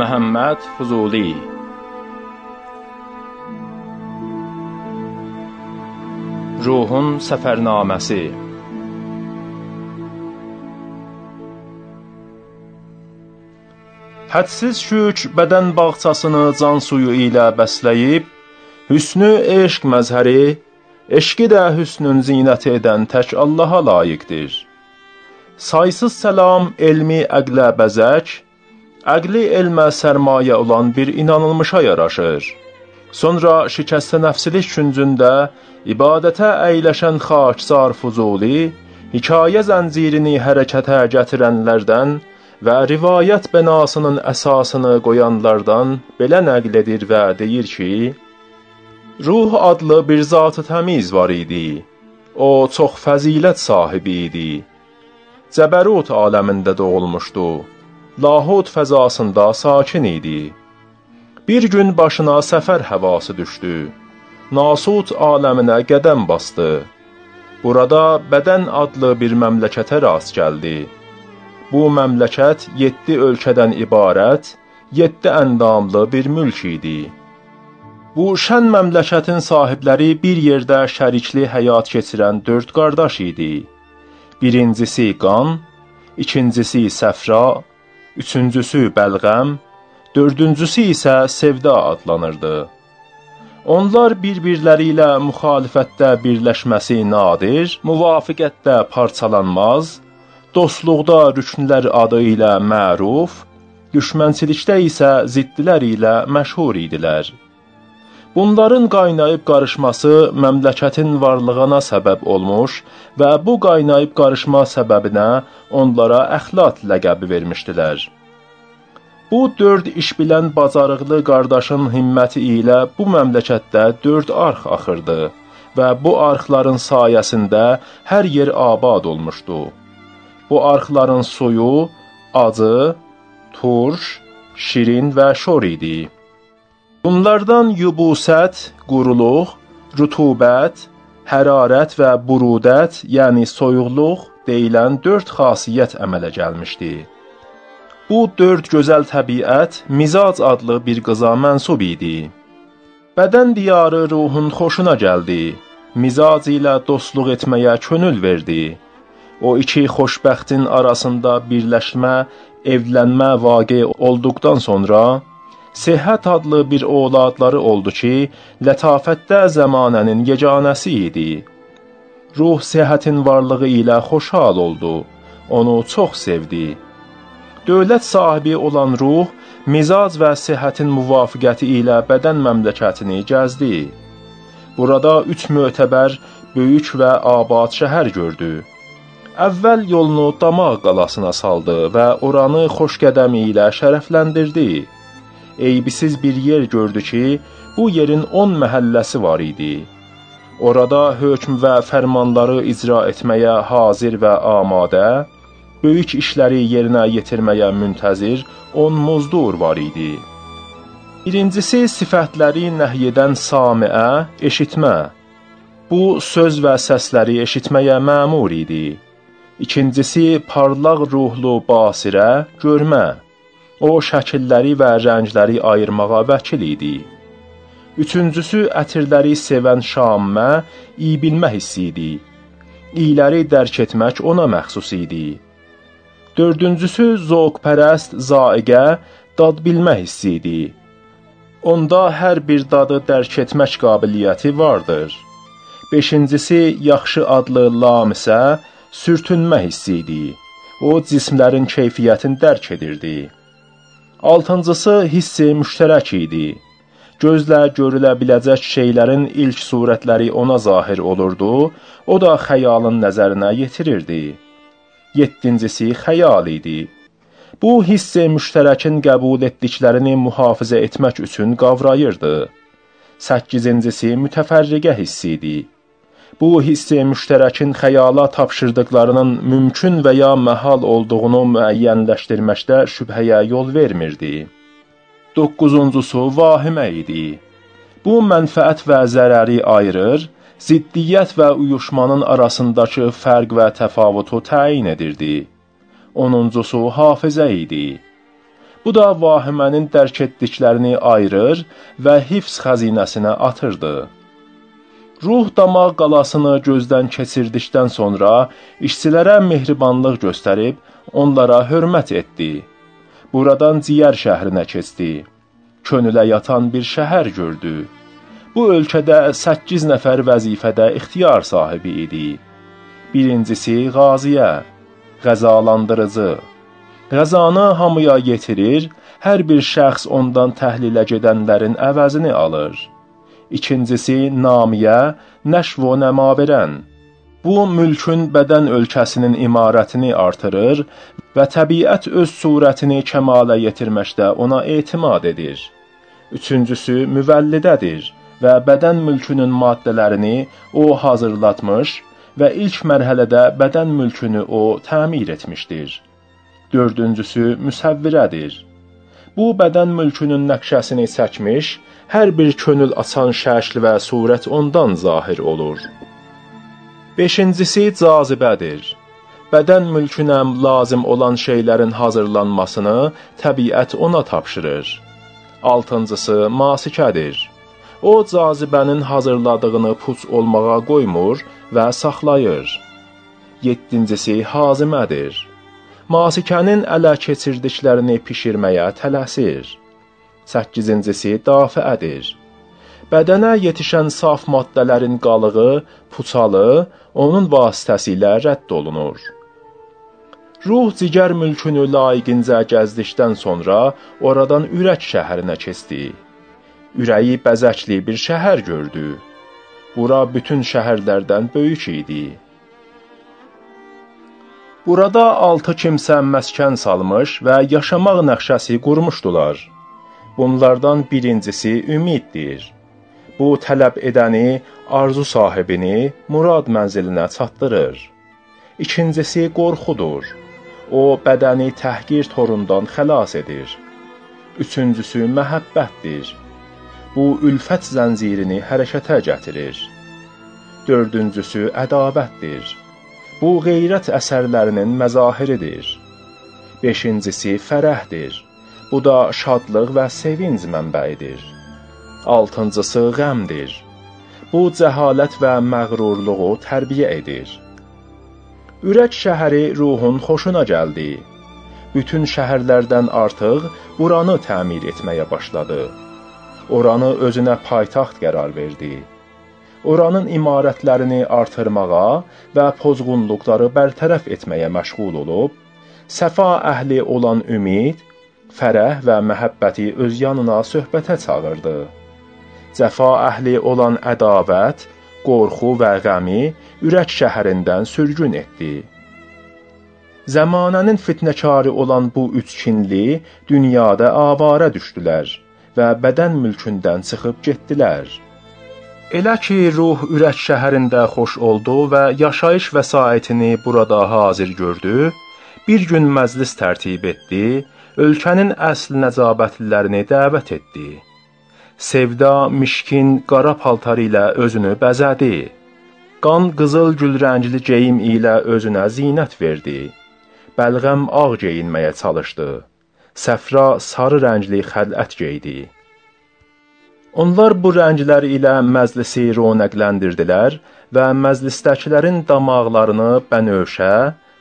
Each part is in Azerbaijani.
Məhəmməd Füzuli Ruhun Səfərnaməsi Hədsiz şükr bədən bağçasını can suyu ilə bəsləyib, hüsnü eşq məzhəri, eşqi də hüsnün zinəti edən tək Allaha layiqdir. Saysız səlam elmi əqlə bəzək, əqli elmə sərmayə olan bir inanılmışa yaraşır. Sonra şikəstə nəfsilik küncündə ibadətə əyləşən xaksar Füzuli, hekayə zəncirini hərəkətə gətirənlərdən və rivayət bənasının əsasını qoyanlardan belə nəql edir və deyir ki, Ruh adlı bir zat-ı təmiz var idi. O çox fəzilət sahibi idi. Cəbərut aləmində doğulmuşdu. Lahut fəzasında sakin idi. Bir gün başına səfər həvası düşdü. Nasut aləminə qədəm bastı. Burada Bədən adlı bir məmləkətə rast gəldi. Bu məmləkət yeddi ölkədən ibarət, yeddi əndamlı bir mülk idi. Bu şən məmləkətin sahibləri bir yerdə şərikli həyat keçirən dörd qardaş idi. Birincisi Qan, ikincisi Səfra, üçüncüsü Bəlğəm, dördüncüsü isə Sevda adlanırdı. Onlar bir-birləri ilə müxalifətdə birləşməsi nadir, muvafiqətdə parçalanmaz, dostluqda rüknlər adı ilə məruf, düşmənçilikdə isə ziddilər ilə məşhur idilər. Bunların qaynayıb qarışması məmləkətin varlığına səbəb olmuş və bu qaynayıb qarışma səbəbinə onlara əxlat ləqəbi vermişdilər. Bu dörd iş bilən bacarıqlı qardaşın himməti ilə bu məmləkətdə dörd arx axırdı və bu arxların sayəsində hər yer abad olmuşdu. Bu arxların suyu acı, turş, şirin və şor idi. Bunlardan yubusət, quruluq, rütubət, hərarət və burudət, yəni soyuqluq deyilən dörd xasiyyət əmələ gəlmişdi. Bu dörd gözəl təbiət mizac adlı bir qıza mənsub idi. Bədən diyarı ruhun xoşuna gəldi. Mizac ilə dostluq etməyə könül verdi. O iki xoşbəxtin arasında birləşmə, evlənmə vaqe olduqdan sonra Sehhət adlı bir oğladları oldu ki, lətafətdə zəmanənin yeganəsi idi. Ruh sehhətin varlığı ilə xoşhal oldu, onu çox sevdi. Dövlət sahibi olan ruh, mizac və sehhətin müvafiqəti ilə bədən məmləkətini gəzdi. Burada üç mötəbər, böyük və abad şəhər gördü. Əvvəl yolunu Damaq qalasına saldı və oranı xoş qədəmi ilə şərəfləndirdi. Eybisiz bir yer gördü ki, bu yerin 10 məhəlləsi var idi. Orada hökm və fərmanları icra etməyə hazır və amadə, böyük işləri yerinə yetirməyə müntəzir 10 muzdur var idi. Birincisi sifətləri nəhy edən samiə, eşitmə. Bu söz və səsləri eşitməyə məmur idi. İkincisi parlaq ruhlu basirə, görmə. O şəkilləri və rəngləri ayırmağa vəkil idi. Üçüncüsü ətirləri sevən şammə, iyi bilmə hissi idi. İyiləri dərk etmək ona məxsus idi. Dördüncüsü zövqpərəst, zaiqə, dad bilmə hissi idi. Onda hər bir dadı dərk etmək qabiliyyəti vardır. Beşincisi yaxşı adlı lamisə, sürtünmə hissi idi. O, cismlərin keyfiyyətini dərk edirdi. Altıncısı hissi müştərək idi. Gözlə görülə biləcək şeylərin ilk surətləri ona zahir olurdu, o da xəyalın nəzərinə yetirirdi. Yeddincisi xəyal idi. Bu hissi müştərəkin qəbul etdiklərini mühafizə etmək üçün qavrayırdı. Səkkizincisi mütəfərriqə hissi idi bu hissi müştərəkin xəyala tapşırdıqlarının mümkün və ya məhal olduğunu müəyyənləşdirməkdə şübhəyə yol vermirdi. 9-cusu vahimə idi. Bu mənfəət və zərəri ayırır, ziddiyyət və uyuşmanın arasındakı fərq və təfavutu təyin edirdi. 10-cusu hafizə idi. Bu da vahimənin dərk etdiklərini ayırır və hifz xəzinəsinə atırdı. Ruh damaq qalasını gözdən keçirdikdən sonra işçilərə mehribanlıq göstərib onlara hörmət etdi. Buradan Ciyər şəhrinə keçdi. Könülə yatan bir şəhər gördü. Bu ölkədə 8 nəfər vəzifədə ixtiyar sahibi idi. Birincisi qaziyə, qəzalandırıcı. Qəzanı hamıya yetirir, hər bir şəxs ondan təhlilə gedənlərin əvəzini alır. İkincisi namiyə, nəşv və nəma verən. Bu mülkün bədən ölkəsinin imarətini artırır və təbiət öz surətini kəmala yetirməkdə ona etimad edir. Üçüncüsü müvəllidədir və bədən mülkünün maddələrini o hazırlatmış və ilk mərhələdə bədən mülkünü o təmir etmişdir. Dördüncüsü müsəvvirədir. Bu bədən mülkünün nəqşəsini çəkmiş, hər bir könül açan şəkl və surət ondan zahir olur. Beşincisi cazibədir. Bədən mülkünə lazım olan şeylərin hazırlanmasını təbiət ona tapşırır. Altıncısı masikədir. O cazibənin hazırladığını puç olmağa qoymur və saxlayır. Yeddincisi hazimədir. Masikənin ələ keçirdiklərini pişirməyə tələsir. Səkkizincisi dafiədir bədənə yetişən saf maddələrin qalığı, puçalı onun vasitəsilə rədd olunur. Ruh cigər mülkünü layiqincə gəzdikdən sonra oradan ürək şəhərinə keçdi. Ürəyi bəzəkli bir şəhər gördü. Bura bütün şəhərlərdən böyük idi. Burada altı kimsə məskən salmış və yaşamaq nəqşəsi qurmuşdular. Bunlardan birincisi ümiddir. Bu tələb edəni, arzu sahibini murad mənzilinə çatdırır. İkincisi qorxudur. O bədəni təhqir torundan xilas edir. Üçüncüsü məhəbbətdir. Bu ülfət zəncirini hərəkətə gətirir. Dördüncüsü ədavətdir. Bu qeyrət əsərlərinin məzahiridir. Beşincisi fərəhdir. Bu da şadlıq və sevinc mənbəyidir. Altıncısı qəmdir. Bu cəhalət və məğrurluğu tərbiyə edir. Ürək şəhəri ruhun xoşuna gəldi. Bütün şəhərlərdən artıq buranı təmir etməyə başladı. Oranı özünə paytaxt qərar verdi. Oranın imarətlərini artırmağa və pozğunluqları bərtərəf etməyə məşğul olub, səfa əhli olan ümid, fərəh və məhəbbəti öz yanına söhbətə çağırdı cəfa əhli olan ədavət, qorxu və qəmi ürək şəhərindən sürgün etdi. Zəmanənin fitnəkarı olan bu üç kinli dünyada avara düşdülər və bədən mülkündən çıxıb getdilər. Elə ki, ruh ürək şəhərində xoş oldu və yaşayış vəsaitini burada hazır gördü, bir gün məclis tərtib etdi, ölkənin əsl nəcabətlilərini dəvət etdi. Sevda mişkin qara paltarı ilə özünü bəzədi. Qan qızıl gül rəngli geyim ilə özünə zinət verdi. Bəlğəm ağ geyinməyə çalışdı. Səfra sarı rəngli xələt geydi. Onlar bu rənglər ilə məclisi ronəqləndirdilər və məclisdəkilərin damaqlarını bənövşə,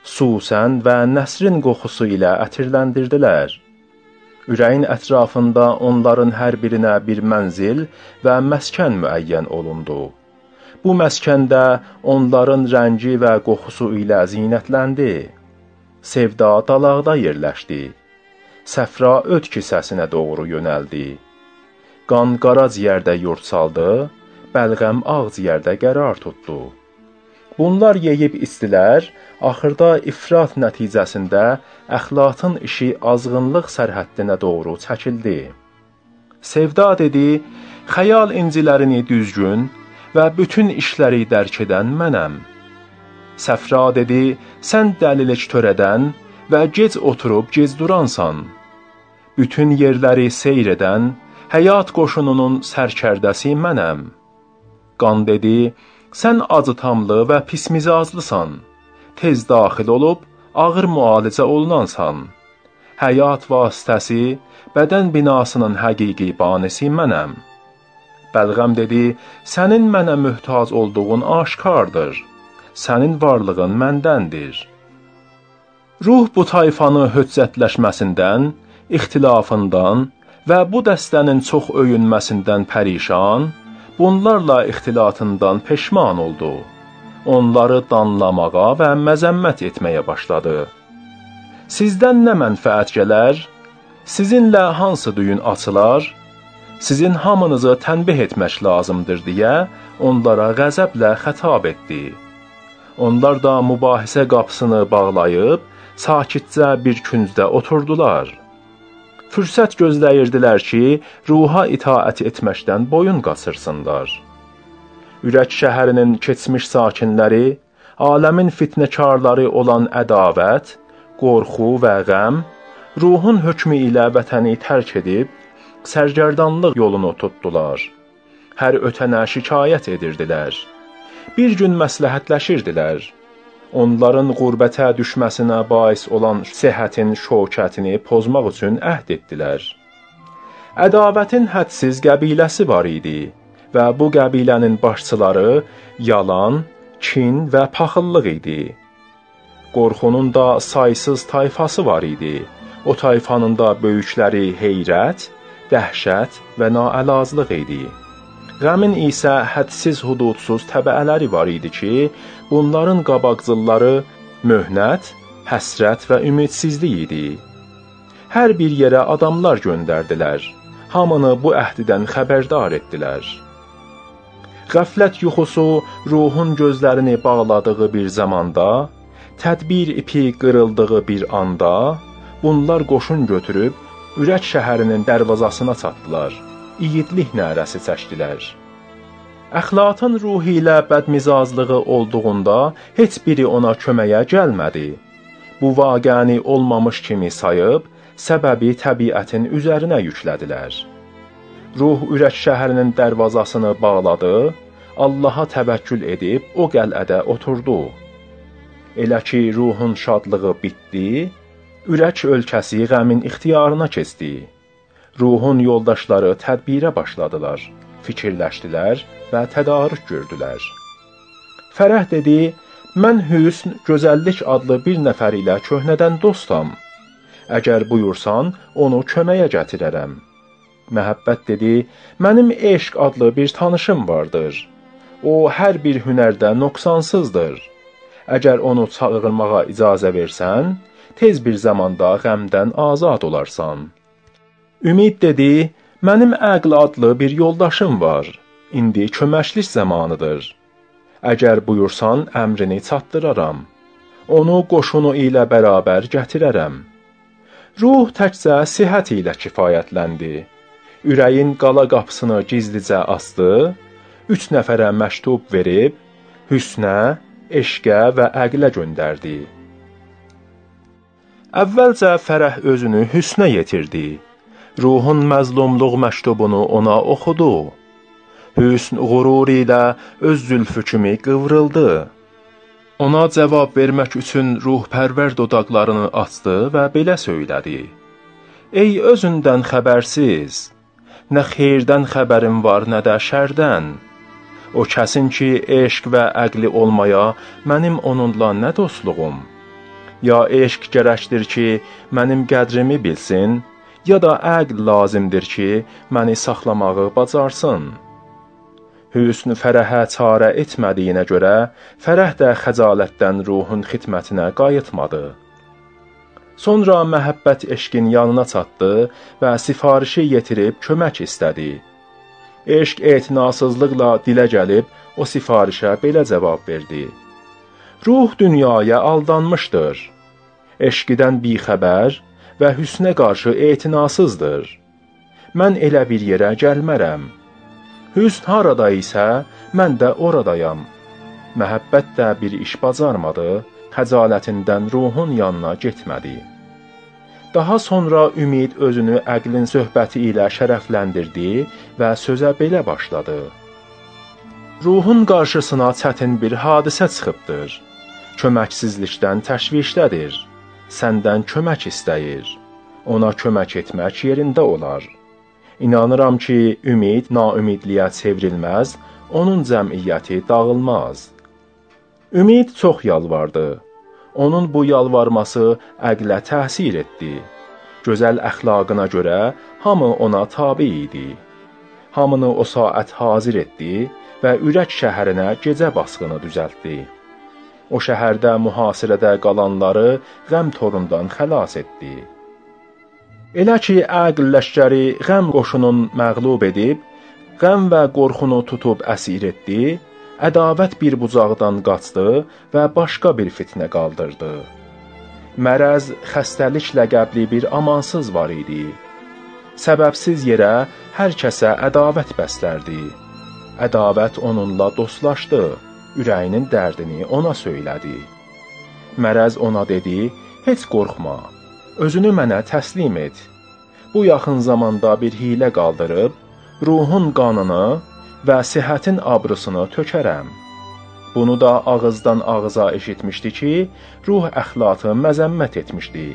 susən və nəsrin qoxusu ilə ətirləndirdilər. Ürəyin ətrafında onların hər birinə bir mənzil və məskən müəyyən olundu. Bu məskəndə onların rəngi və qoxusu ilə zinətləndi. Sevda dalaqda yerləşdi. Səfra öt kisəsinə doğru yönəldi. Qan qara ciyərdə yurt saldı, bəlğəm ağ ciyərdə qərar tutdu. Bunlar yeyib istilər, axırda ifrat nəticəsində əxlatın işi azğınlıq sərhəddinə doğru çəkildi. Sevda dedi: "Xəyal incilərini düzgün və bütün işləri dərk edən mənəm." Səfra dedi: "Sən dəlilik törədən və gec oturub gec duransan. Bütün yerləri seyr edən, həyat qoşununun sərkərdəsi mənəm." Qan dedi: Sən acıtamlı və pismizazlısan. Tez daxil olub ağır müalicə olunansan. həyat vasitəsi, bədən binasının həqiqi banisi mənəm. Bəlğəm dedi: "Sənin mənə möhtac olduğun aşkardır. Sənin varlığın məndəndir." Ruh bu tayfanı höccətləşməsindən, ixtilafından və bu dəstənin çox öyünməsindən pərişan, bunlarla ixtilatından peşman oldu. Onları danlamağa və məzəmmət etməyə başladı. Sizdən nə mənfəət gələr? Sizinlə hansı düyün açılar? Sizin hamınızı tənbih etmək lazımdır deyə onlara qəzəblə xətab etdi. Onlar da mübahisə qapısını bağlayıb sakitcə bir küncdə oturdular fürsət gözləyirdilər ki, ruha itaət etməkdən boyun qaçırsınlar. Ürək şəhərinin keçmiş sakinləri, aləmin fitnəkarları olan ədavət, qorxu və qəm, ruhun hökmü ilə vətəni tərk edib, sərgərdanlıq yolunu tutdular. Hər ötənə şikayət edirdilər. Bir gün məsləhətləşirdilər onların qürbətə düşməsinə bais olan səhhətin şökətini pozmaq üçün əhd etdilər. Ədavətin hədsiz qəbiləsi var idi və bu qəbilənin başçıları yalan, kin və paxıllıq idi. Qorxunun da saysız tayfası var idi. O tayfanın da böyükləri heyrət, dəhşət və naəlazlıq idi. Qəmin isə hədsiz hududsuz təbəələri var idi ki, bunların qabaqcılları möhnət, həsrət və ümidsizlik idi. Hər bir yerə adamlar göndərdilər. Hamını bu əhdidən xəbərdar etdilər. Qəflət yuxusu ruhun gözlərini bağladığı bir zamanda, tədbir ipi qırıldığı bir anda, bunlar qoşun götürüb Ürək şəhərinin dərvazasına çatdılar igidlik nərəsi çəkdilər. Əxlatın ruhi ilə bədmizazlığı olduğunda heç biri ona köməyə gəlmədi. Bu vaqəni olmamış kimi sayıb, səbəbi təbiətin üzərinə yüklədilər. Ruh ürək şəhərinin dərvazasını bağladı, Allaha təvəkkül edib o qəl'ədə oturdu. Elə ki ruhun şadlığı bitdi, ürək ölkəsi qəmin ixtiyarına keçdi ruhun yoldaşları tədbirə başladılar, fikirləşdilər və tədarük gördülər. Fərəh dedi: "Mən Hüsn gözəllik adlı bir nəfər ilə köhnədən dostam. Əgər buyursan, onu köməyə gətirərəm." Məhəbbət dedi: "Mənim eşq adlı bir tanışım vardır. O hər bir hünərdə nöqsansızdır. Əgər onu çağırmağa icazə versən, tez bir zamanda qəmdən azad olarsan." Ümid dedi: "Mənim Əql adlı bir yoldaşım var. İndi köməklik zamanıdır. Əgər buyursan, əmrini çatdıraram. Onu qoşunu ilə bərabər gətirərəm." Ruh təkcə sihhət ilə kifayətləndi. Ürəyin qala qapısını gizlicə asdı, üç nəfərə məktub verib, hüsnə, eşqə və əqlə göndərdi. Əvvəlcə fərəh özünü hüsnə yetirdi ruhun məzlumluq məktubunu ona oxudu. Hüsn qürur ilə öz zülfü kimi qıvrıldı. Ona cavab vermək üçün ruhpərvər dodaqlarını açdı və belə söylədi: Ey özündən xəbərsiz, nə xeyirdən xəbərin var, nə də şərdən. O kəsin ki, eşq və əqli olmaya mənim onunla nə dostluğum? Ya eşq gərəkdir ki, mənim qədrimi bilsin, ya da əql lazımdır ki, məni saxlamağı bacarsın. Hüsn fərəhə çarə etmədiyinə görə, fərəh də xəcalətdən ruhun xidmətinə qayıtmadı. Sonra məhəbbət eşqin yanına çatdı və sifarişi yetirib kömək istədi. Eşq etinasızlıqla dilə gəlib o sifarişə belə cavab verdi: Ruh dünyaya aldanmışdır. Eşqidən bixəbər, və hüsnə qarşı etinasızdır. Mən elə bir yerə gəlmərəm. Hüsn harada isə, mən də oradayam. Məhəbbət də bir iş bacarmadı, xəcalətindən ruhun yanına getmədi. Daha sonra ümid özünü əqlin söhbəti ilə şərəfləndirdi və sözə belə başladı. Ruhun qarşısına çətin bir hadisə çıxıbdır. Köməksizlikdən təşvişdədir səndən kömək istəyir. ona kömək etmək yerində olar. İnanıram ki, ümid naümidliyə çevrilməz, onun cəmiyyəti dağılmaz. Ümid çox yalvardı. Onun bu yalvarması əqlə təsir etdi. Gözəl əxlaqına görə hamı ona tabe idi. Hamını o saat hazır etdi və ürək şəhərinə gecə basqını düzəltdi. O şəhərdə mühasirədə qalanları qəm torundan xilas etdi. Elə ki, əql ləşkəri qəm qoşunun məğlub edib, qəm və qorxunu tutub əsir etdi, ədavət bir bucaqdan qaçdı və başqa bir fitnə qaldırdı. Mərəz, xəstəlik ləqəbli bir amansız var idi. Səbəbsiz yerə hər kəsə ədavət bəslərdi. Ədavət onunla dostlaşdı ürəyinin dərdini ona söylədi. Mərəz ona dedi: "Heç qorxma. Özünü mənə təslim et. Bu yaxın zamanda bir hilə qaldırıb ruhun qanını və sihhətin abrısını tökərəm." Bunu da ağızdan ağıza eşitmişdi ki, ruh əxlatı məzəmmət etmişdi.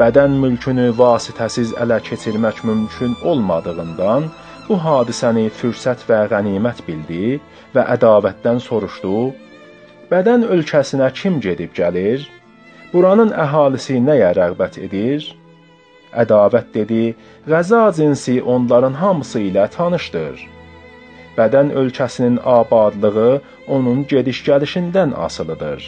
Bədən mülkünü vasitəsiz ələ keçirmək mümkün olmadığından bu hadisəni fürsət və qənimət bildi və ədavətdən soruşdu: Bədən ölkəsinə kim gedib gəlir? Buranın əhalisi nəyə rəğbət edir? Ədavət dedi: Qəza cinsi onların hamısı ilə tanışdır. Bədən ölkəsinin abadlığı onun gediş-gəlişindən asılıdır.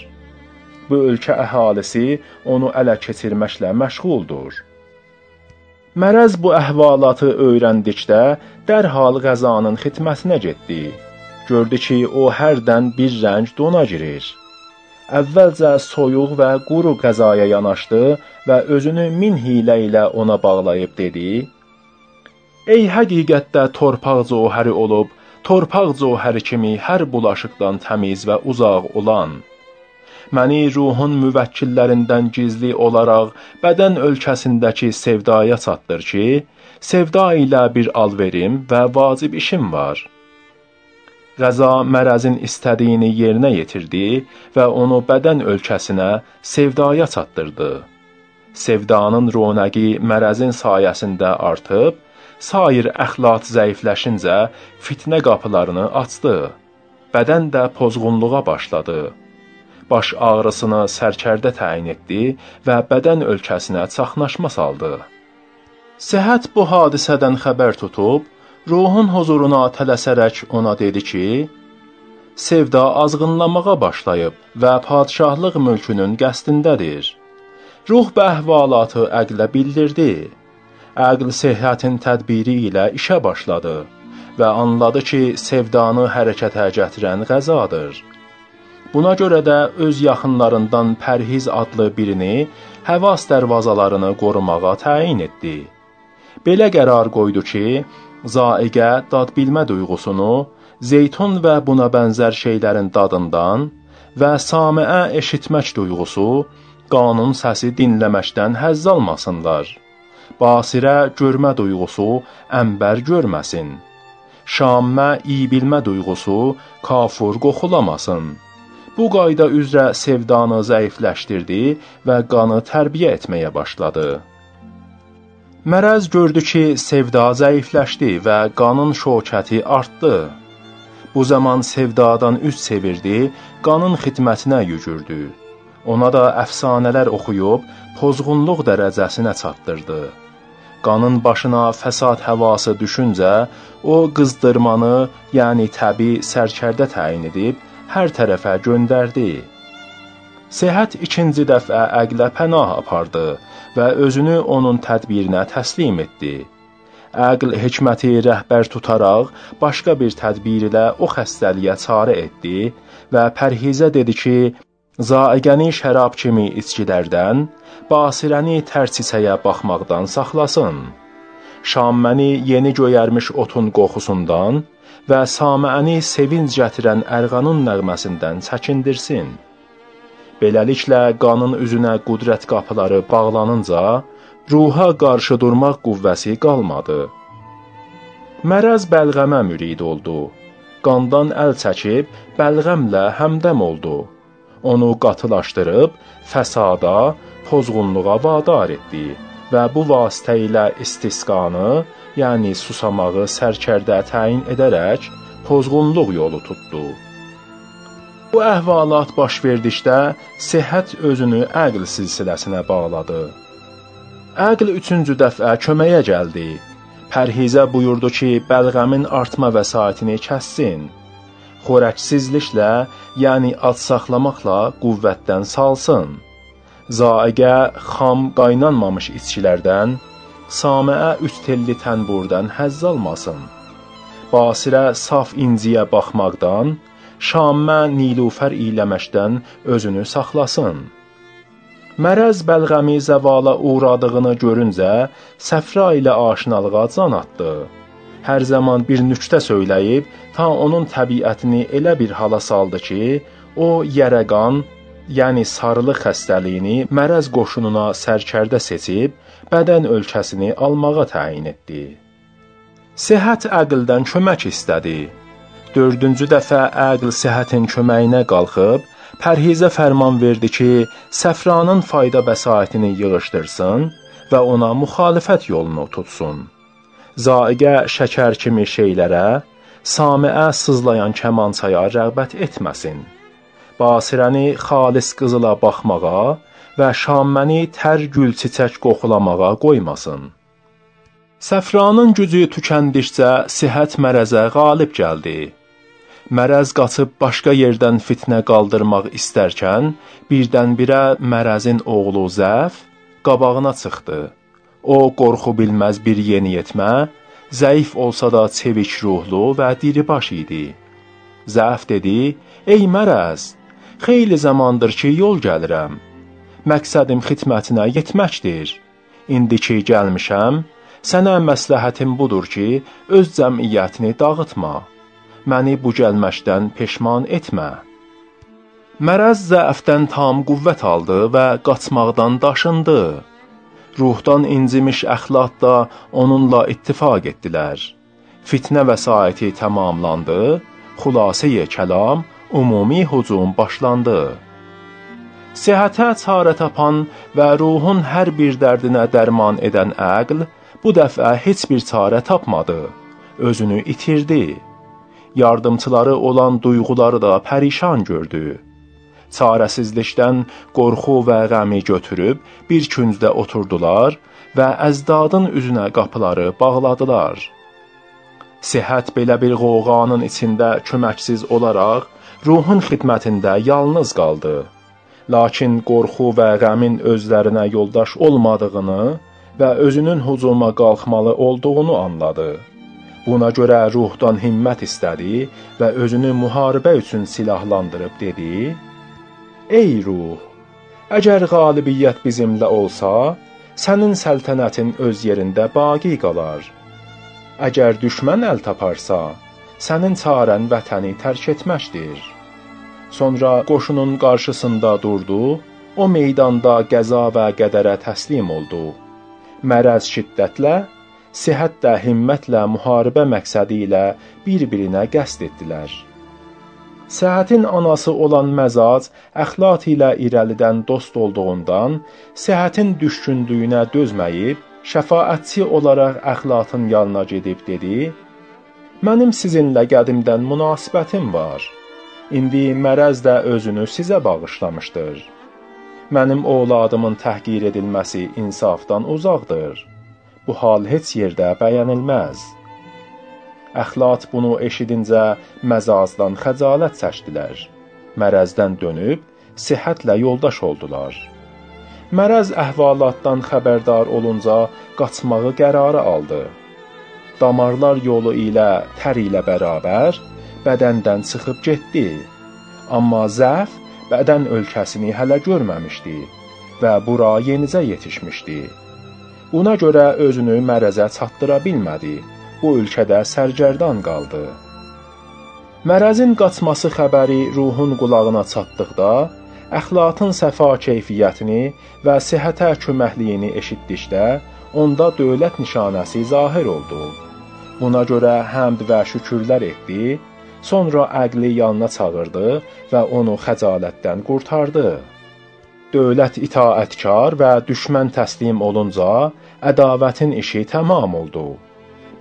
Bu ölkə əhalisi onu ələ keçirməklə məşğuldur. Mərəz bu əhvalatı öyrəndikdə dərhal qəzanın xidmətinə getdi. Gördü ki, o hərdən bir rəng dona girir. Əvvəlcə soyuq və quru qəzaya yanaşdı və özünü min hilə ilə ona bağlayıb dedi: Ey həqiqətdə torpaq cəvhəri olub, torpaq cəvhəri kimi hər bulaşıqdan təmiz və uzaq olan məni ruhun müvəkkillərindən gizli olaraq bədən ölkəsindəki sevdaya çatdır ki, sevda ilə bir alverim və vacib işim var. Qəza mərəzin istədiyini yerinə yetirdi və onu bədən ölkəsinə sevdaya çatdırdı. Sevdanın ronəqi mərəzin sayəsində artıb, sair əxlat zəifləşincə fitnə qapılarını açdı. Bədən də pozğunluğa başladı baş ağrısını sərkərdə təyin etdi və bədən ölkəsinə çaxnaşma saldı. Səhət bu hadisədən xəbər tutub, ruhun huzuruna tələsərək ona dedi ki, Sevda azğınlamağa başlayıb və padşahlıq mülkünün qəsdindədir. Ruh bu əhvalatı əqlə bildirdi. Əql sehhətin tədbiri ilə işə başladı və anladı ki, sevdanı hərəkətə gətirən qəzadır. Buna görə də öz yaxınlarından Pərhiz adlı birini həvas dərvazalarını qorumağa təyin etdi. Belə qərar qoydu ki, zaiqə dad bilmə duyğusunu, zeytun və buna bənzər şeylərin dadından və samiə eşitmək duyğusu, qanun səsi dinləməkdən həzz almasınlar. Basirə görmə duyğusu əmbər görməsin. Şammə iyi bilmə duyğusu kafur qoxulamasın bu qayda üzrə sevdanı zəifləşdirdi və qanı tərbiyə etməyə başladı. Mərəz gördü ki, sevda zəifləşdi və qanın şokəti artdı. Bu zaman sevdadan üz çevirdi, qanın xidmətinə yücürdü. Ona da əfsanələr oxuyub pozğunluq dərəcəsinə çatdırdı. Qanın başına fəsad həvası düşüncə, o qızdırmanı, yəni təbi sərkərdə təyin edib hər tərəfə göndərdi. Səhət ikinci dəfə əqlə pənah apardı və özünü onun tədbirinə təslim etdi. Əql hikməti rəhbər tutaraq başqa bir tədbir ilə o xəstəliyə çarə etdi və pərhizə dedi ki, zaiqəni şərab kimi içkilərdən, basirəni tərsisəyə baxmaqdan saxlasın. Şamməni yeni göyərmiş otun qoxusundan, və samiəni sevinc gətirən ərğanun nəğməsindən çəkindirsin. Beləliklə qanın üzünə qudrət qapıları bağlanınca ruha qarşı durmaq qüvvəsi qalmadı. Mərəz bəlğəmə mürid oldu. Qandan əl çəkib bəlğəmlə həmdəm oldu. Onu qatılaşdırıb fəsada, pozğunluğa vadar etdi və bu vasitə ilə istisqanı, yəni susamağı sərkərdə təyin edərək pozğunluq yolu tutdu. Bu əhvalat baş verdikdə sihhət özünü əql silsiləsinə bağladı. Əql üçüncü dəfə köməyə gəldi. Pərhizə buyurdu ki, bəlğəmin artma vəsaitini kəssin. Xorəksizliklə, yəni ad saxlamaqla qüvvətdən salsın. Zaiqə xam qaynanmamış içkilərdən, saməə üç telli tənburdan həzz almasın. Basirə saf inciyə baxmaqdan, Şammə nilufər iləməkdən özünü saxlasın. Mərəz bəlğəmi zəvala uğradığını görüncə, səfra ilə aşinalığa can atdı. Hər zaman bir nüktə söyləyib, ta onun təbiətini elə bir hala saldı ki, o yərəqan, yəni sarılıq xəstəliyini mərəz qoşununa sərkərdə seçib, bədən ölkəsini almağa təyin etdi. Sihət əqldən kömək istədi. Dördüncü dəfə əql səhhətin köməyinə qalxıb, pərhizə fərman verdi ki, səfranın fayda bəsaitini yığışdırsın və ona müxalifət yolunu tutsun. Zaiqə şəkər kimi şeylərə, samiə sızlayan kəmançaya rəğbət etməsin. Basirəni xalis qızıla baxmağa və şamməni tər gül çiçək qoxulamağa qoymasın. Səfranın gücü tükəndikcə sihət mərəzə qalib gəldi. Mərəz qaçıb başqa yerdən fitnə qaldırmaq istərkən, birdən-birə mərəzin oğlu Zəf qabağına çıxdı. O qorxu bilməz bir yeniyetmə, zəif olsa da çevik ruhlu və diribaş idi. Zəf dedi: "Ey mərəz, xeyli zamandır ki, yol gəlirəm. Məqsədim xidmətinə yetməkdir. İndi ki gəlmişəm, sənə məsləhətim budur ki, öz cəmiyyətini dağıtma." məni bu gəlməkdən peşman etmə. Mərəz zəfdən tam qüvvət aldı və qaçmaqdan daşındı. Ruhdan incimiş əxlat da onunla ittifaq etdilər. Fitnə vəsaiti tamamlandı, xülasəyə kəlam, ümumi hücum başlandı. Səhhətə çarə tapan və ruhun hər bir dərdinə dərman edən əql bu dəfə heç bir çarə tapmadı. Özünü itirdi yardımçıları olan duyğuları da pərişan gördü. Çarəsizlikdən qorxu və qəmi götürüb bir küncdə oturdular və əzdadın üzünə qapıları bağladılar. Sihət belə bir qoğanın içində köməksiz olaraq ruhun xidmətində yalnız qaldı. Lakin qorxu və qəmin özlərinə yoldaş olmadığını və özünün hücuma qalxmalı olduğunu anladı. Buna görə ruhdan himmət istədi və özünü müharibə üçün silahlandırıb dedi: Ey ruh, əgər qalibiyyət bizimlə olsa, sənin səltənətin öz yerində baqi qalar. Əgər düşmən əl taparsa, sənin çarən vətəni tərk etməkdir. Sonra qoşunun qarşısında durdu, o meydanda qəza və qədərə təslim oldu. Mərəz şiddətlə sihət də himmətlə müharibə məqsədi ilə bir-birinə qəsd etdilər. Səhhətin anası olan məzac əxlat ilə irəlidən dost olduğundan, səhhətin düşkünlüyünə dözməyib, şəfaətçi olaraq əxlatın yanına gedib dedi: "Mənim sizinlə qədimdən münasibətim var. İndi mərəz də özünü sizə bağışlamışdır. Mənim oğladımın təhqir edilməsi insafdan uzaqdır." bu hal heç yerdə bəyənilməz. Əxlat bunu eşidincə məzazdan xəcalət çəkdilər. Mərəzdən dönüb sihhətlə yoldaş oldular. Mərəz əhvalatdan xəbərdar olunca qaçmağı qərarı aldı. Damarlar yolu ilə tər ilə bərabər bədəndən çıxıb getdi. Amma zəf bədən ölkəsini hələ görməmişdi və bura yenicə yetişmişdi. Buna görə özünü mərəzə çatdıra bilmədi. Bu ölkədə sərgərdan qaldı. Mərəzin qaçması xəbəri ruhun qulağına çatdıqda, əxlatın səfa keyfiyyətini və sihhətə köməkliyini eşitdikdə, onda dövlət nişanəsi zahir oldu. Buna görə həmd və şükürlər etdi, sonra əqli yanına çağırdı və onu xəcalətdən qurtardı. Dövlət itaətkar və düşmən təslim olunca, ədavətin işi tamam oldu.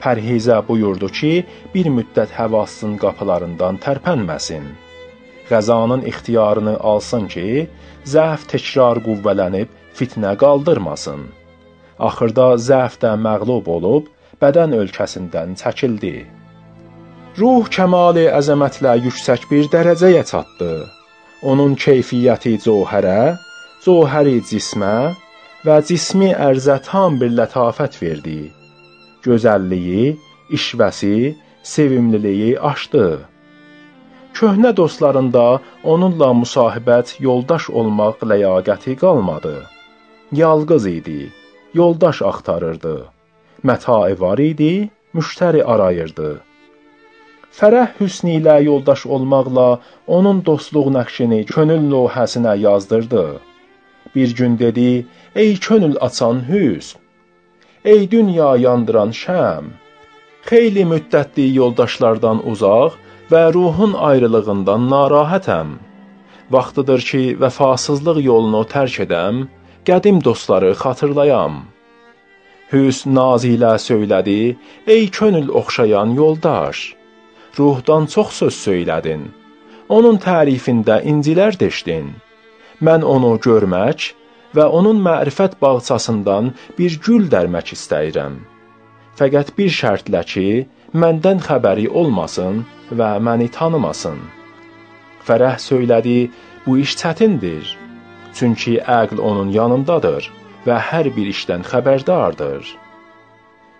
Pərhizə buyurdu ki, bir müddət həvassın qapılarından tərpənməsin. Qəzanın ixtiyarını alsın ki, zəf təkrar qüvvələnib fitnə qaldırmasın. Axırda zəf də məğlub olub, bədən ölkəsindən çəkildi. Ruh kəmali əzəmətlə yüksək bir dərəcəyə çatdı. Onun keyfiyyəti cəvhərə, cəvhəri cismə və cismi ərzə tam bir lətafət verdi. Gözəlliyi, işvəsi, sevimliliyi aşdı. Köhnə dostlarında onunla müsahibət, yoldaş olmaq ləyaqəti qalmadı. Yalqız idi, yoldaş axtarırdı. Mətai var idi, müştəri arayırdı. Fərəh Hüsni ilə yoldaş olmaqla onun dostluq nəqşini könül lövhəsinə yazdırdı. Bir gün dedi: "Ey könül açan hüsn, ey dünya yandıran şəm, xeyli müddətli yoldaşlardan uzaq və ruhun ayrılığından narahatəm. Vaxtıdır ki, vəfasızlıq yolunu tərk edəm, qədim dostları xatırlayam." Hüsn naz ilə söylədi: "Ey könül oxşayan yoldaş, ruhdan çox söz söylədin. Onun tərifində incilər deşdin." Mən onu görmək və onun mərifət bağçasından bir gül dərmək istəyirəm. Fəqət bir şərtlə ki, məndən xəbəri olmasın və məni tanımasın. Fərəh söylədi: "Bu iş çətindir. Çünki əql onun yanındadır və hər bir işdən xəbərdardır."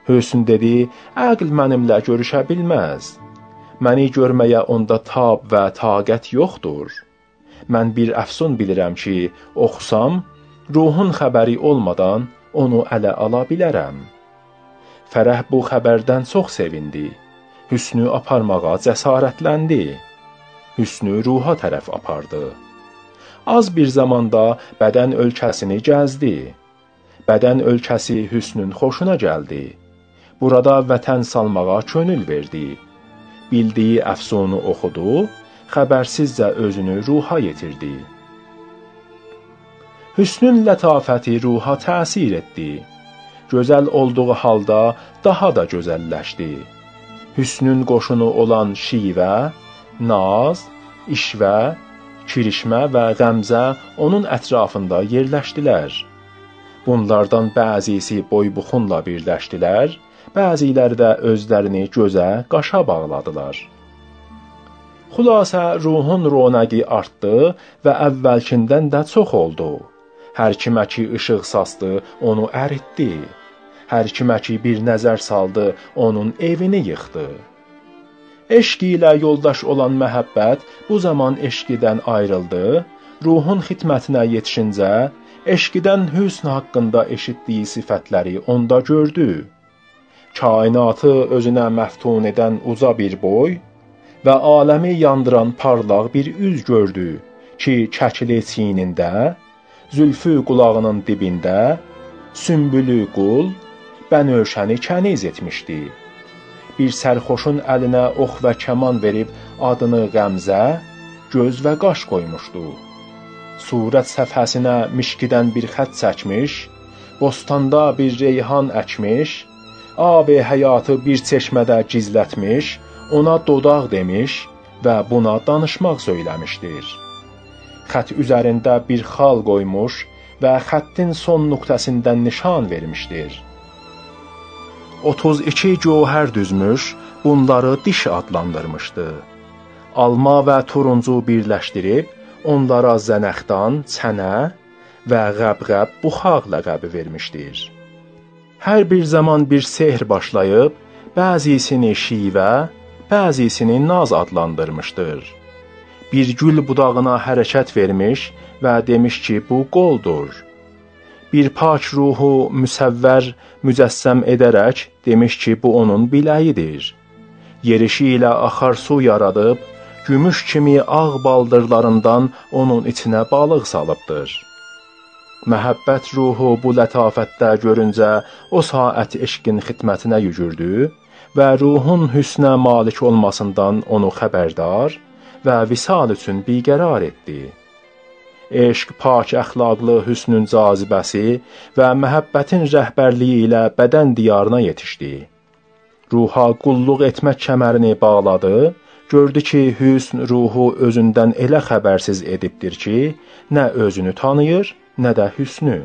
Hüsn dedi: "Əql mənimlə görüşə bilməz. Məni görməyə onda tab və taqət yoxdur." Mən bir əfsun bilirəm ki, oxusam, ruhun xəbəri olmadan onu ələ ala bilərəm. Fərəh bu xəbərdən çox sevindi. Hüsnü aparmağa cəsarətləndi. Hüsnü ruha tərəf apardı. Az bir zamanda bədən ölkəsini gəzdi. Bədən ölkəsi Hüsnün xoşuna gəldi. Burada vətən salmağa könül verdi. Bildiyi əfsunu oxudu xəbərsizcə özünü ruha yetirdi. Hüsnün lətafəti ruha təsir etdi. Gözəl olduğu halda daha da gözəlləşdi. Hüsnün qoşunu olan şivə, naz, işvə, kirişmə və qəmzə onun ətrafında yerləşdilər. Bunlardan bəzisi boybuxunla birləşdilər, bəziləri də özlərini gözə, qaşa bağladılar. Xülasə ruhun ronəqi artdı və əvvəlkindən də çox oldu. Hər kimə ki işıq saçdı, onu əritdi. Hər kimə ki bir nəzər saldı, onun evini yıxdı. Eşq ilə yoldaş olan məhəbbət bu zaman eşqidən ayrıldı, ruhun xidmətinə yetişincə, eşqidən hüsn haqqında eşitdiyi sifətləri onda gördü. Kainatı özünə məftun edən uca bir boy, və aləmi yandıran parlaq bir üz gördü ki, çəkili çiynində, zülfü qulağının dibində, sümbülü qul, bənövşəni kəniz etmişdi. Bir sərxoşun əlinə ox və kaman verib adını Qəmzə, göz və qaş qoymuşdu. Surət səfhəsinə mişkidən bir xətt çəkmiş, bostanda bir reyhan əkmiş, abi həyatı bir çeşmədə gizlətmiş, ona dodaq demiş və buna danışmaq söyləmişdir. Xətt üzərində bir xal qoymuş və xəttin son nöqtəsindən nişan vermişdir. 32 gövhər düzmüş, bunları diş adlandırmışdı. Alma və turuncu birləşdirib, onlara zənəxdan, çənə və qəbqəb buxaq ləqəbi vermişdir. Hər bir zaman bir sehr başlayıb, bəzisini şivə, bəzisini naz adlandırmışdır. Bir gül budağına hərəkət vermiş və demiş ki, bu qoldur. Bir pak ruhu müsəvvər, mücəssəm edərək demiş ki, bu onun biləyidir. Yerişi ilə axar su yaradıb, gümüş kimi ağ baldırlarından onun içinə balıq salıbdır. Məhəbbət ruhu bu lətafətdə görüncə o saat eşqin xidmətinə yügürdü və ruhun hüsnə malik olmasından onu xəbərdar və visal üçün biqərar etdi. Eşq pak əxlaqlı hüsnün cazibəsi və məhəbbətin rəhbərliyi ilə bədən diyarına yetişdi. Ruha qulluq etmək kəmərini bağladı, gördü ki, hüsn ruhu özündən elə xəbərsiz edibdir ki, nə özünü tanıyır, nə də hüsnü.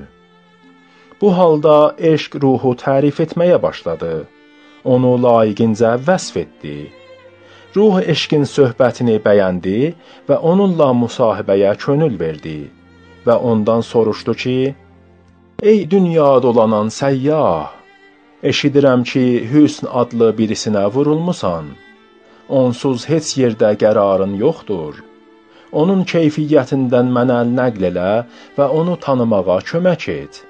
Bu halda eşq ruhu tərif etməyə başladı. Onu layiqincə vəsf etdi Ruh eşqin söhbətini bəyəndi və onunla müsahibəyə könül verdi və ondan soruşdu ki: Ey dünya dolanan səyyah, eşidirəm ki, Hüsn adlı birisinə vurulmusan. Onsuz heç yerdə qərarın yoxdur. Onun keyfiyyətindən mənə nəql elə və onu tanımağa kömək et.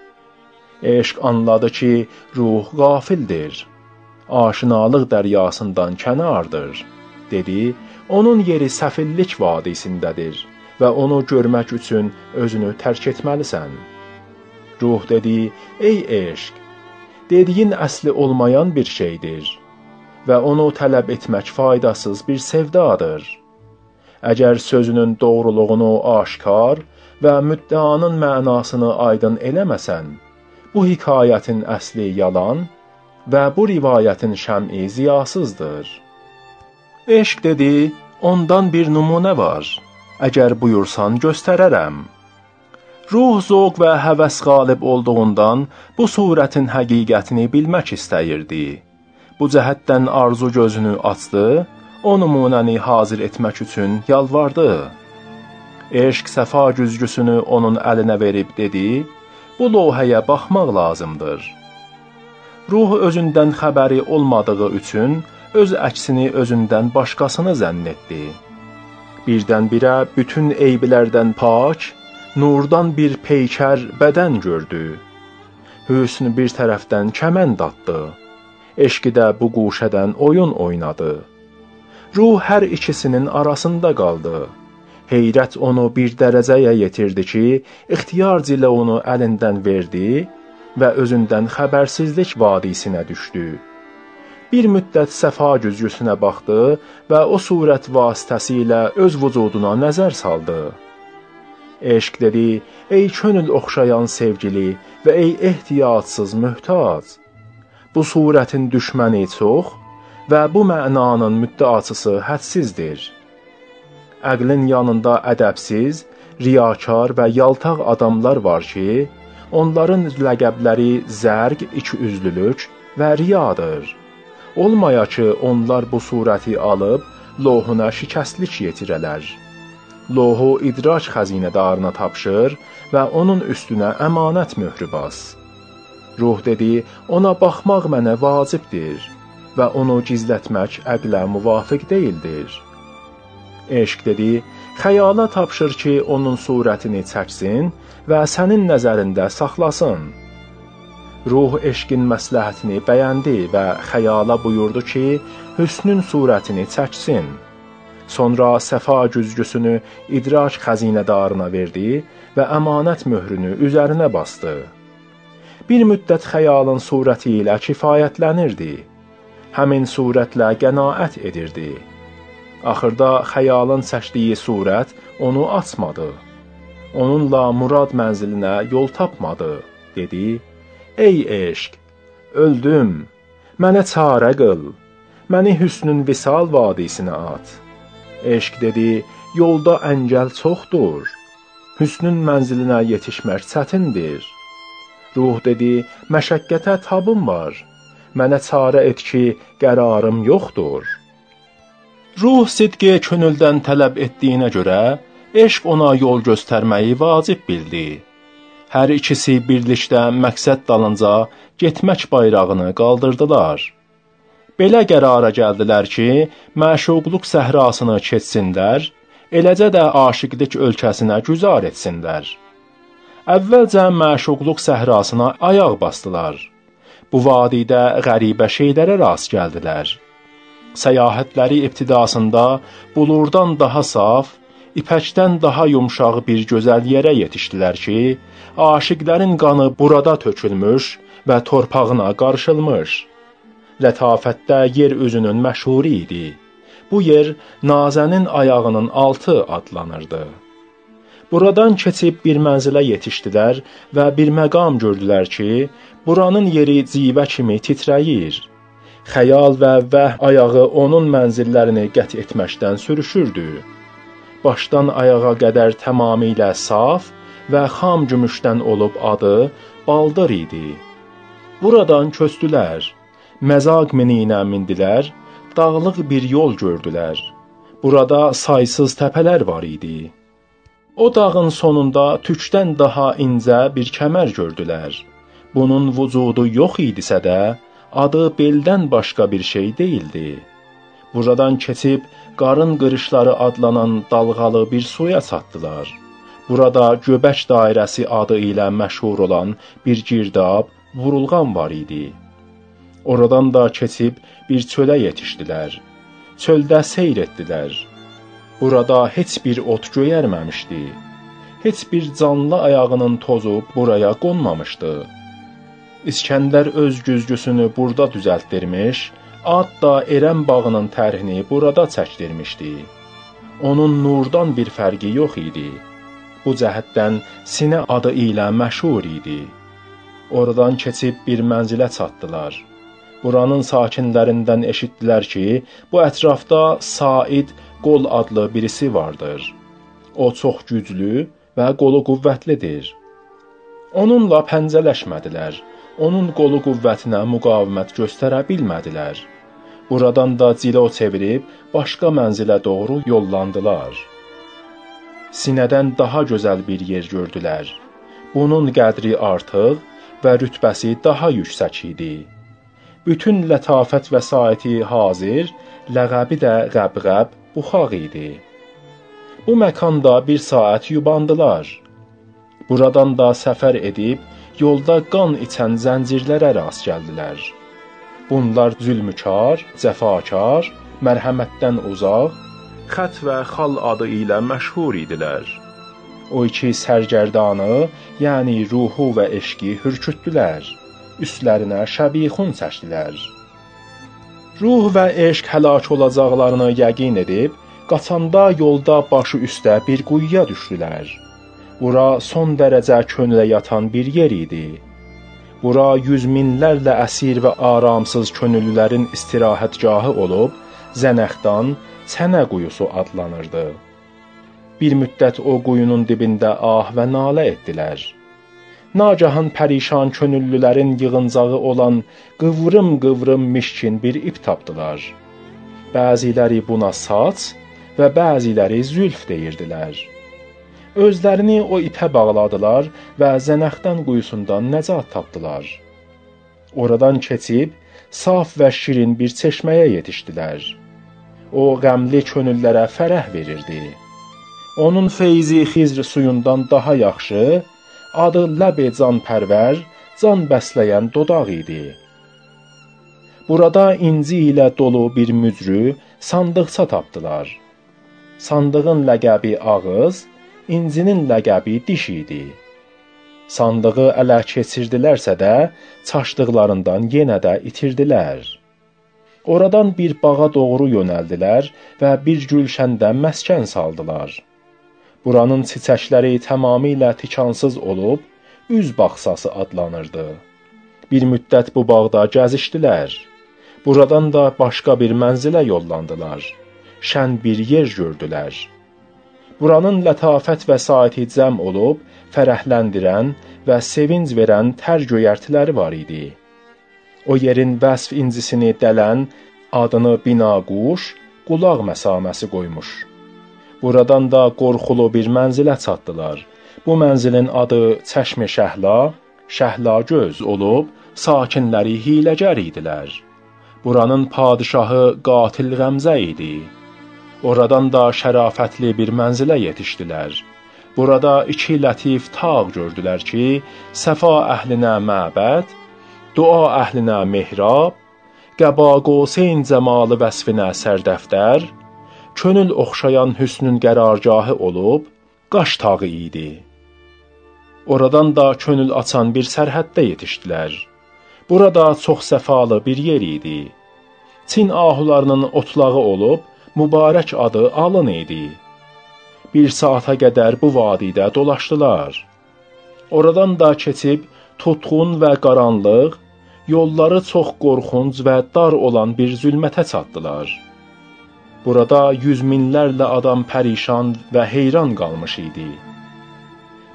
Eşq anladı ki, ruh qafildir. Aşinalıq dəryasından kənardır dedi, onun yeri səfillik vadisindədir və onu görmək üçün özünü tərk etməlisən. Ruh dedi: "Ey eşq, dediyin əsli olmayan bir şeydir və onu tələb etmək faydasız bir sevdadır. Əgər sözünün doğruluğunu aşkar və müddaanın mənasını aydın eləməsən, bu hekayətin əsli yalan və bu rivayətin şəm'i ziyasızdır." Eşq dedi, ondan bir nümunə var. Əgər buyursan göstərərəm. Ruh zövq və həvəs qalib olduğundan bu surətin həqiqətini bilmək istəyirdi. Bu cəhətdən arzu gözünü açdı, o nümunəni hazır etmək üçün yalvardı. Eşq səfa güzgüsünü onun əlinə verib dedi: "Bu lövhəyə baxmaq lazımdır." Ruh özündən xəbəri olmadığı üçün öz əksini özündən başqasını zənn etdi. Birdən-birə bütün eyblərdən pak, nurdan bir peykər bədən gördü. Hüsn bir tərəfdən kəmənd atdı. Eşqi də bu quşədən oyun oynadı. Ruh hər ikisinin arasında qaldı. Heyrət onu bir dərəcəyə yetirdi ki, ixtiyar ilə onu əlindən verdi və özündən xəbərsizlik vadisinə düşdü bir müddət səfa güzgüsünə baxdı və o surət vasitəsilə öz vücuduna nəzər saldı. Eşq dedi: "Ey könül oxşayan sevgili və ey ehtiyatsız möhtac. Bu surətin düşməni çox və bu mənanın müddaçısı hədsizdir. Əqlin yanında ədəbsiz, riyakar və yaltaq adamlar var ki, onların ləqəbləri zərq, ikiüzlülük və riyadır. Olmaya ki, onlar bu surəti alıb lohuna şikəstlik yetirələr. Lohu idrak xəzinədarına tapşır və onun üstünə əmanət möhrü bas. Ruh dedi, ona baxmaq mənə vacibdir və onu gizlətmək əqlə muvafiq deyildir. Eşq dedi, xəyala tapşır ki, onun surətini çəksin və sənin nəzərində saxlasın. Ruh eşqin məsləhətini bəyəndi və xəyala buyurdu ki, hüsnün surətini çəksin. Sonra səfa güzgüsünü idrak xəzinədarına verdi və əmanət möhrünü üzərinə bastı. Bir müddət xəyalın surəti ilə kifayətlənirdi. Həmin surətlə qənaət edirdi. Axırda xəyalın çəkdiyi surət onu açmadı. Onunla murad mənzilinə yol tapmadı, dedi Ey eşq, öldüm, mənə çarə qıl, məni hüsnün visal vadisinə at. Eşq dedi, yolda əngəl çoxdur, hüsnün mənzilinə yetişmək çətindir. Ruh dedi, məşəqqətə tabım var, mənə çarə et ki, qərarım yoxdur. Ruh sidqi könüldən tələb etdiyinə görə, eşq ona yol göstərməyi vacib bildi. Hər ikisi birlikdə məqsəd dalınca getmək bayrağını qaldırdılar. Belə qərara gəldilər ki, məşuqluq səhrasını keçsinlər, eləcə də aşiqlik ölkəsinə güzar etsinlər. Əvvəlcə məşuqluq səhrasına ayaq basdılar. Bu vadidə qəribə şeylərə rast gəldilər. Səyahətləri ibtidasında bulurdan daha saf, ipəkdən daha yumşaq bir gözəl yerə yetişdilər ki, aşiqlərin qanı burada tökülmüş və torpağına qarışılmış. Lətafətdə yer üzünün məşhuri idi. Bu yer Nazənin ayağının altı adlanırdı. Buradan keçib bir mənzilə yetişdilər və bir məqam gördülər ki, buranın yeri civə kimi titrəyir. Xəyal və vəh ayağı onun mənzillərini qət etməkdən sürüşürdü. Başdan ayağa qədər tamamilə saf və xam gümüşdən olub adı Baldır idi. Buradan köçdülər. Məzaq mininə mindilər, dağlıq bir yol gördülər. Burada saysız təpələr var idi. O dağın sonunda tükdən daha incə bir kəmər gördülər. Bunun vücudu yox idisə də, adı beldən başqa bir şey değildi. Buradan keçib qarın qırışları adlanan dalğalı bir suya çatdılar. Burada göbək dairəsi adı ilə məşhur olan bir girdab, vurulğan var idi. Oradan da keçib bir çölə yetişdilər. Çöldə seyr etdilər. Burada heç bir ot göyərməmişdi. Heç bir canlı ayağının tozu buraya qonmamışdı. İskəndər öz güzgüsünü burada düzəltdirmiş, Ad da Erəm bağının tərhini burada çəkdirmişdi. Onun nurdan bir fərqi yox idi. Bu cəhətdən Sinə adı ilə məşhur idi. Oradan keçib bir mənzilə çatdılar. Buranın sakinlərindən eşitdilər ki, bu ətrafda Said Qol adlı birisi vardır. O çox güclü və qolu qüvvətlidir. Onunla pəncələşmədilər. Onun qolu qüvvətinə müqavimət göstərə bilmədilər. Buradan da cilo çevirib başqa mənzilə doğru yollandılar. Sinədən daha gözəl bir yer gördülər. Bunun qədri artıq və rütbəsi daha yüksək idi. Bütün lətafət və saiti hazır, ləqəbi də qəbqəb buxaq idi. Bu məkanda bir saat yubandılar. Buradan da səfər edib yolda qan içən zəncirlərə rast gəldilər. Bunlar zülmkar, cəfakar, mərhəmətdən uzaq, xət və xal adı ilə məşhur idilər. O iki sərgərdanı, yəni ruhu və eşqi hürkütdülər. Üstlərinə şəbixun çəkdilər. Ruh və eşq həlak olacaqlarını yəqin edib, qaçanda yolda başı üstə bir quyuya düşdülər. Bura son dərəcə könlə yatan bir yer idi. Bura yüz minlərlə əsir və aramsız könüllülərin istirahətgahı olub, Zənəxdan Çənə quyusu adlanırdı. Bir müddət o quyunun dibində ah və nalə etdilər. Nagahan pərişan könüllülərin yığıncağı olan qıvrım-qıvrım mişkin bir ip tapdılar. Bəziləri buna saç və bəziləri zülf deyirdilər. Özlərini o ipə bağladılar və Zənəxdan quyusundan nəcat tapdılar. Oradan keçib saf və şirin bir çeşməyə yetişdilər. O qəmli könüllərə fərəh verirdi. Onun feyzi Xizr suyundan daha yaxşı adı ləb canpərvər, can bəsləyən dodaq idi. Burada inci ilə dolu bir mücrü sandıqça tapdılar. Sandığın ləqəbi ağız, incinin ləqəbi diş idi. Sandığı ələ keçirdilərsə də, çaşdıqlarından yenə də itirdilər. Oradan bir bağa doğru yönəldilər və bir gülşəndə məskən saldılar. Buranın çiçəkləri tamamilə tikansız olub, üz bağçası adlanırdı. Bir müddət bu bağda gəzişdilər. Buradan da başqa bir mənzilə yollandılar. Şən bir yer gördülər. Buranın lətafət və saiti cəm olub, fərəhləndirən və sevinc verən tər göyərtiləri var idi. O yerin vəsf incisini dələn, adını binaquş, qulaq məsaməsi qoymuş. Buradan da qorxulu bir mənzilə çatdılar. Bu mənzilin adı Çəşmi Şəhla, Şəhla göz olub, sakinləri hiyləgər idilər. Buranın padişahı qatil Qəmzə idi. Oradan da şərafətli bir mənzilə yetişdilər. Burada iki lətif tağ gördülər ki, səfa əhlinə məbəd, dua əhlinə mehrab, qəba qoseyn cəmalı vəsfinə sərdəftər, könül oxşayan hüsnün qərargahı olub, qaş tağı idi. Oradan da könül açan bir sərhəddə yetişdilər. Burada çox səfalı bir yer idi. Çin ahularının otlağı olub, mübarək adı alın idi. Bir saata qədər bu vadidə dolaşdılar. Oradan da keçib tutqun və qaranlıq, yolları çox qorxunc və dar olan bir zülmətə çatdılar. Burada yüz minlərlə adam pərişan və heyran qalmış idi.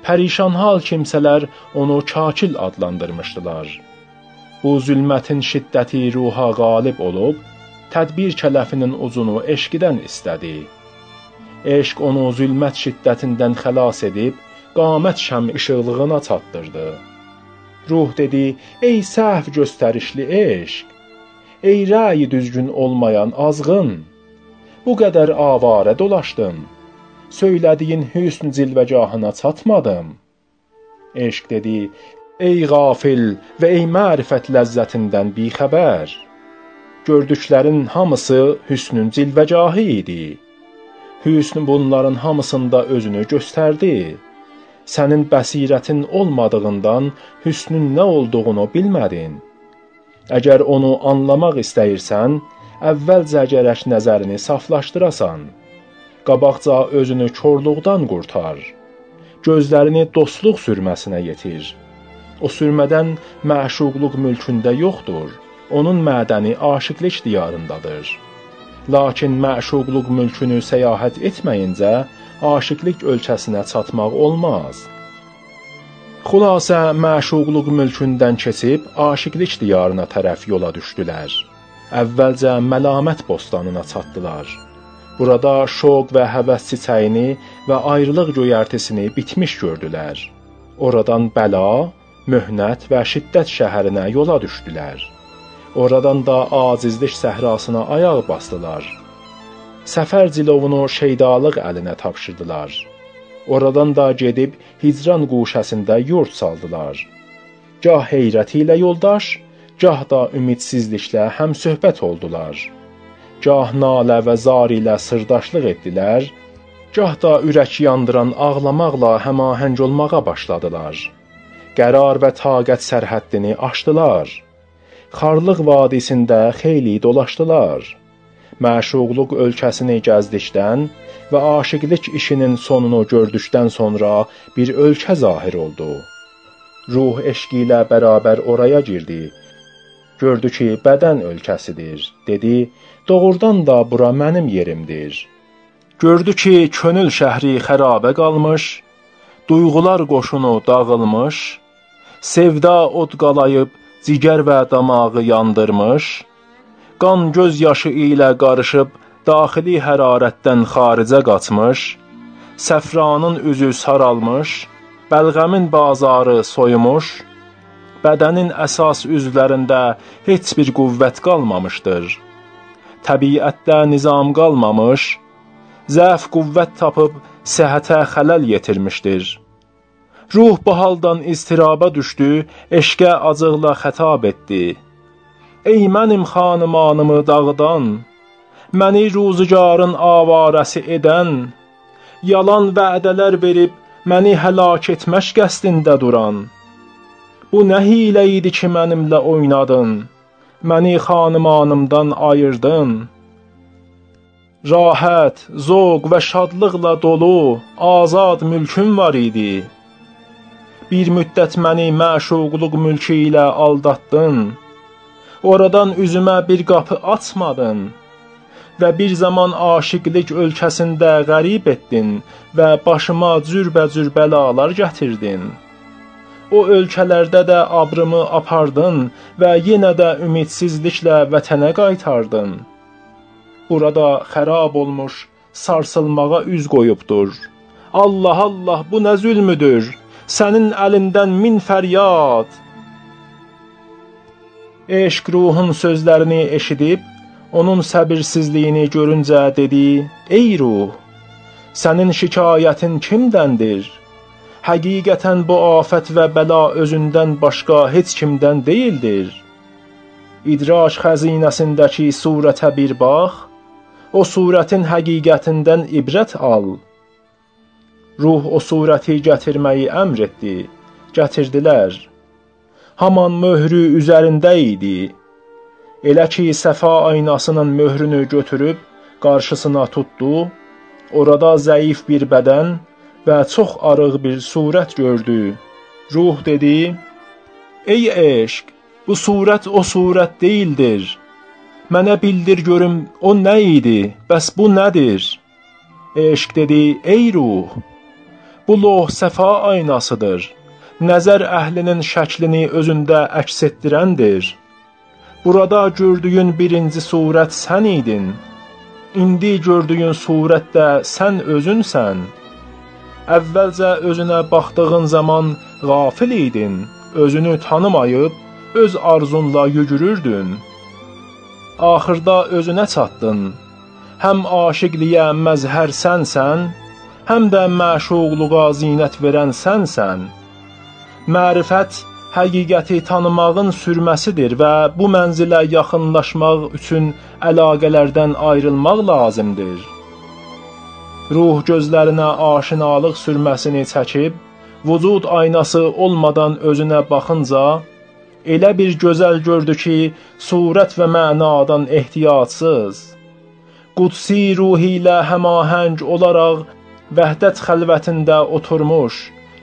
Pərişan hal kimsələr onu kakil adlandırmışdılar. Bu zülmətin şiddəti ruha qalib olub, tədbir kələfinin ucunu eşqidən istədi. Eşq onu zülmət şiddətindən xilas edib, qamət şəm işıqlığına çatdırdı. Ruh dedi: "Ey səhv göstərişli eşq, ey rəyi düzgün olmayan azğın, bu qədər avarə dolaşdın. Söylədiyin hüsn cilvəgahına çatmadım." Eşq dedi: "Ey qafil və ey mərifət ləzzətindən bixəbər. Gördüklərin hamısı hüsnün cilvəgahı idi." Hüsn bunların hamısında özünü göstərdi. Sənin bəsirətin olmadığından hüsnün nə olduğunu bilmədin. Əgər onu anlamaq istəyirsən, əvvəlcə gərək nəzərini saflaşdırasan. Qabaqca özünü korluqdan qurtar. Gözlərini dostluq sürməsinə yetir. O sürmədən məşuqluq mülkündə yoxdur. Onun mədəni aşiqlik diyarındadır. Lakin məşuqluq mülkünü səyahət etməyincə aşiqlik ölkəsinə çatmaq olmaz. Xülasə məşuqluq mülkündən keçib aşiqlik diyarına tərəf yola düşdülər. Əvvəlcə məlamət bostanına çatdılar. Burada şoq və həvəs çiçəyini və ayrılıq göyərtisini bitmiş gördülər. Oradan bəla, möhnət və şiddət şəhərinə yola düşdülər. Oradan da acizlik səhrasına ayaq basdılar. Səfər cilovunu şeydalıq əlinə tapşırdılar. Oradan da gedib hicran quşəsində yurt saldılar. Gah heyrət ilə yoldaş, gah da ümidsizliklə həmsöhbət oldular. Gah nalə və zar ilə sırdaşlıq etdilər, gah da ürək yandıran ağlamaqla həmahəng olmağa başladılar. Qərar və taqət sərhəddini aşdılar. Xarlıq vadisində xeyli dolaşdılar. Məşuqluq ölkəsini gəzdikdən və aşiqlik işinin sonunu gördükdən sonra bir ölkə zahir oldu. Ruh eşqi ilə bərabər oraya girdi. Gördü ki, bədən ölkəsidir. Dedi: "Doğrudan da bura mənim yerimdir." Gördü ki, könül şəhri xərabə qalmış, duyğular qoşunu dağılmış, sevda od qalayıb cigər və damağı yandırmış, qan göz yaşı ilə qarışıb daxili hərarətdən xaricə qaçmış, səfranın üzü saralmış, bəlğəmin bazarı soyumuş, bədənin əsas üzvlərində heç bir qüvvət qalmamışdır. Təbiətdə nizam qalmamış, zəf qüvvət tapıb səhhətə xələl yetirmişdir. Ruh bu haldan istiraba düşdü, eşqə acıqla xətab etdi. Ey mənim xanımanımı dağıdan, məni ruzigarın avarəsi edən, yalan vədələr verib məni həlak etmək qəsdində duran. Bu nə hiylə idi ki, mənimlə oynadın, məni xanımanımdan ayırdın. Rahət, zövq və şadlıqla dolu azad mülküm var idi. Bir müddət məni məşuqluq mülkü ilə aldatdın. Oradan üzümə bir qapı açmadın və bir zaman aşiqlik ölkəsində qərib etdin və başıma cürbəcür bəlalar gətirdin. O ölkələrdə də abrımı apardın və yenə də ümidsizliklə vətənə qaytardın. Burada xarab olmuş, sarsılmağa üz qoyubdur. Allah Allah, bu nə zülmüdür? sənin əlindən min fəryad. Eşq ruhun sözlərini eşidib, onun səbirsizliyini görüncə dedi: "Ey ruh, sənin şikayətin kimdəndir? Həqiqətən bu afət və bəla özündən başqa heç kimdən deyildir. İdrac xəzinəsindəki surətə bir bax, o surətin həqiqətindən ibrət al." Ruh o surəti gətirməyi əmr etdi. Gətirdilər. Haman möhrü üzərində idi. Elə ki, səfa aynasının möhrünü götürüb qarşısına tutdu, Orada zəif bir bədən və çox arıq bir surət gördü. Ruh dedi: "Ey eşq, bu surət o surət deyildir. Mənə bildir görüm o nə idi? Bəs bu nədir?" Eşq dedi: "Ey ruh, bu loh səfa aynasıdır. Nəzər əhlinin şəklini özündə əks etdirəndir. Burada gördüyün birinci surət sən idin." İndi gördüyün surətdə sən özünsən. Əvvəlcə özünə baxdığın zaman qafil idin, özünü tanımayıb öz arzunla yügürürdün. Axırda özünə çatdın. Həm aşiqliyə məzhər sənsən, həm də məşuqluğa zinət verən sənsən. Mərifət həqiqəti tanımağın sürməsidir və bu mənzilə yaxınlaşmaq üçün əlaqələrdən ayrılmaq lazımdır. Ruh gözlərinə aşinalıq sürməsini çəkib, vücud aynası olmadan özünə baxınca elə bir gözəl gördü ki, surət və mənadan ehtiyacsız, qudsi ruhi ilə həmahəng olaraq vəhdət xəlvətində oturmuş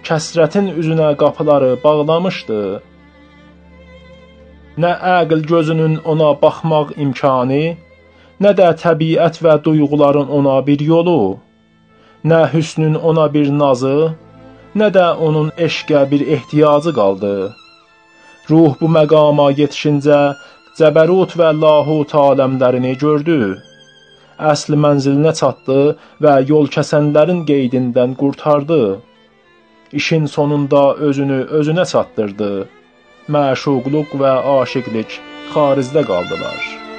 kəsrətin üzünə qapıları bağlamışdı. Nə əql gözünün ona baxmaq imkanı, nə də təbiət və duyğuların ona bir yolu, nə hüsnün ona bir nazı, nə də onun eşqə bir ehtiyacı qaldı. Ruh bu məqama yetişincə cəbərut və lahut aləmlərini gördü. Əsl mənzilinə çatdı və yol kəsənlərin qeydindən qurtardı. İşin sonunda özünü özünə çatdırdı. Məşuqluq və aşiqlik xaricdə qaldılar.